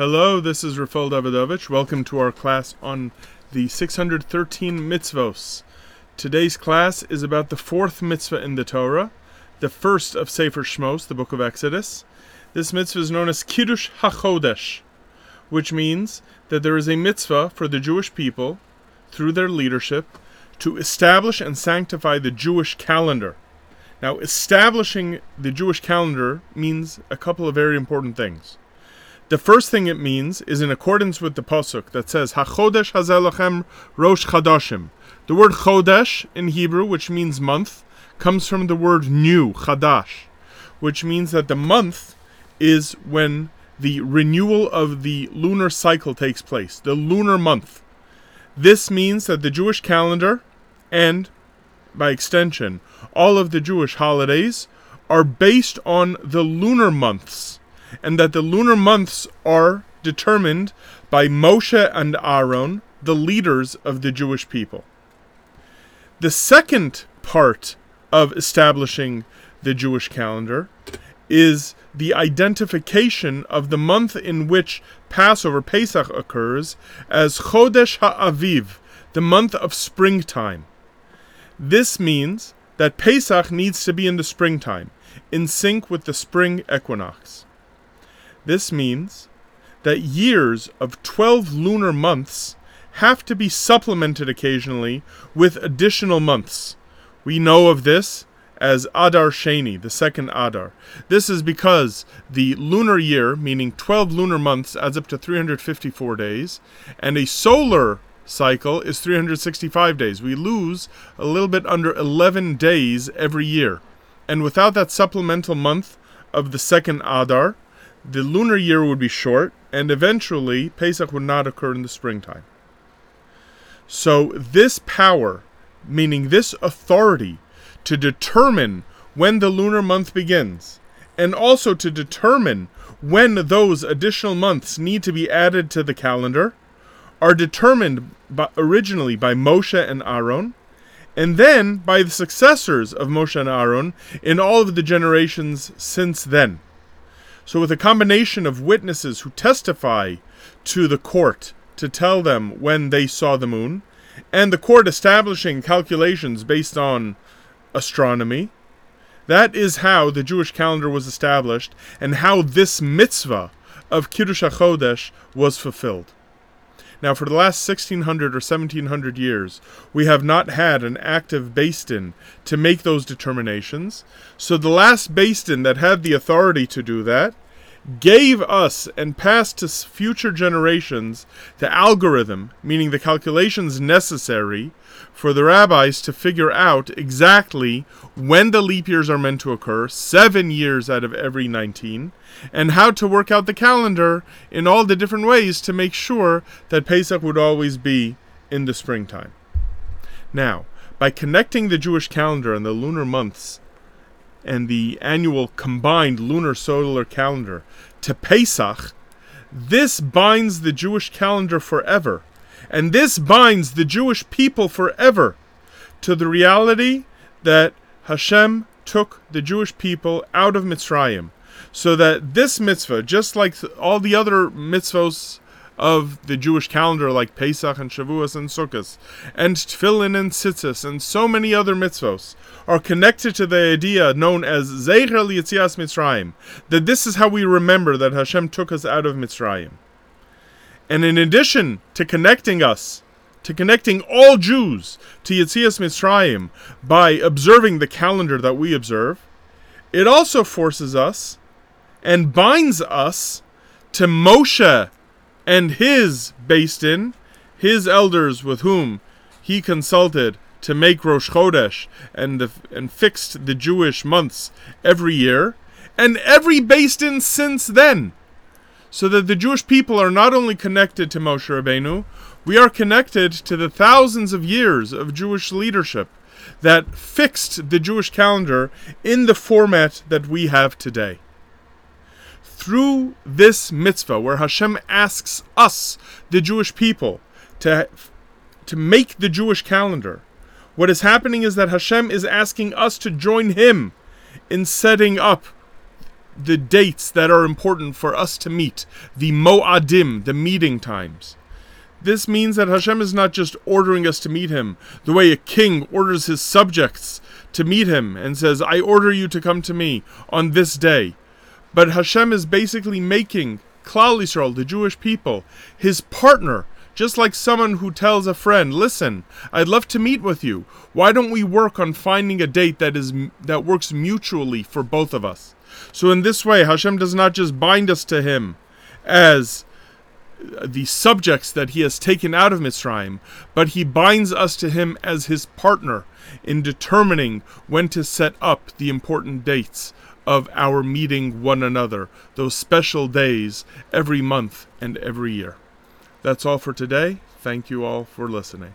Hello, this is Rafael Davidovich. Welcome to our class on the 613 mitzvos. Today's class is about the fourth mitzvah in the Torah, the first of Sefer Shmos, the book of Exodus. This mitzvah is known as Kiddush HaChodesh, which means that there is a mitzvah for the Jewish people, through their leadership, to establish and sanctify the Jewish calendar. Now, establishing the Jewish calendar means a couple of very important things. The first thing it means is in accordance with the pasuk that says "Hachodesh hazelachem rosh chadashim." The word chodesh in Hebrew, which means month, comes from the word new chadash, which means that the month is when the renewal of the lunar cycle takes place, the lunar month. This means that the Jewish calendar and by extension, all of the Jewish holidays are based on the lunar months and that the lunar months are determined by Moshe and Aaron, the leaders of the Jewish people. The second part of establishing the Jewish calendar is the identification of the month in which Passover, Pesach, occurs as Chodesh HaAviv, the month of springtime. This means that Pesach needs to be in the springtime, in sync with the spring equinox. This means that years of 12 lunar months have to be supplemented occasionally with additional months. We know of this as Adar Sheni, the second Adar. This is because the lunar year, meaning 12 lunar months, adds up to 354 days, and a solar cycle is 365 days. We lose a little bit under 11 days every year. And without that supplemental month of the second Adar, the lunar year would be short, and eventually Pesach would not occur in the springtime. So, this power, meaning this authority to determine when the lunar month begins, and also to determine when those additional months need to be added to the calendar, are determined by, originally by Moshe and Aaron, and then by the successors of Moshe and Aaron in all of the generations since then. So, with a combination of witnesses who testify to the court to tell them when they saw the moon, and the court establishing calculations based on astronomy, that is how the Jewish calendar was established and how this mitzvah of Kiddush HaChodesh was fulfilled. Now, for the last 1600 or 1700 years, we have not had an active Beis to make those determinations. So, the last Beis that had the authority to do that gave us and passed to future generations the algorithm, meaning the calculations necessary for the rabbis to figure out exactly when the leap years are meant to occur, seven years out of every 19, and how to work out the calendar in all the different ways to make sure that Pesach would always be in the springtime. Now, by connecting the Jewish calendar and the lunar months and the annual combined lunar solar calendar to Pesach, this binds the Jewish calendar forever. And this binds the Jewish people forever to the reality that Hashem took the Jewish people out of Mitzrayim. So that this mitzvah, just like all the other mitzvos of the Jewish calendar, like Pesach and Shavuos and Sukkot, and Tefillin and Tzitzis, and so many other mitzvos, are connected to the idea known as Zecher Yetzias Mitzrayim, that this is how we remember that Hashem took us out of Mitzrayim. And in addition to connecting us, to connecting all Jews to Yetzias Mitzrayim by observing the calendar that we observe, it also forces us and binds us to Moshe and his Beis Din, his elders with whom he consulted to make Rosh Chodesh and, the, and fixed the Jewish months every year, and every Beis Din since then. So that the Jewish people are not only connected to Moshe Rabbeinu, we are connected to the thousands of years of Jewish leadership that fixed the Jewish calendar in the format that we have today. Through this mitzvah, where Hashem asks us, the Jewish people, to, to make the Jewish calendar, what is happening is that Hashem is asking us to join Him in setting up the dates that are important for us to meet, the mo'adim, the meeting times. This means that Hashem is not just ordering us to meet him the way a king orders his subjects to meet him and says, I order you to come to me on this day. But Hashem is basically making Klal Yisrael, the Jewish people, his partner, just like someone who tells a friend, "Listen, I'd love to meet with you. Why don't we work on finding a date that is that works mutually for both of us?" So in this way, Hashem does not just bind us to him as the subjects that he has taken out of Mitzrayim, but he binds us to him as his partner in determining when to set up the important dates of our meeting one another, those special days every month and every year. That's all for today. Thank you all for listening.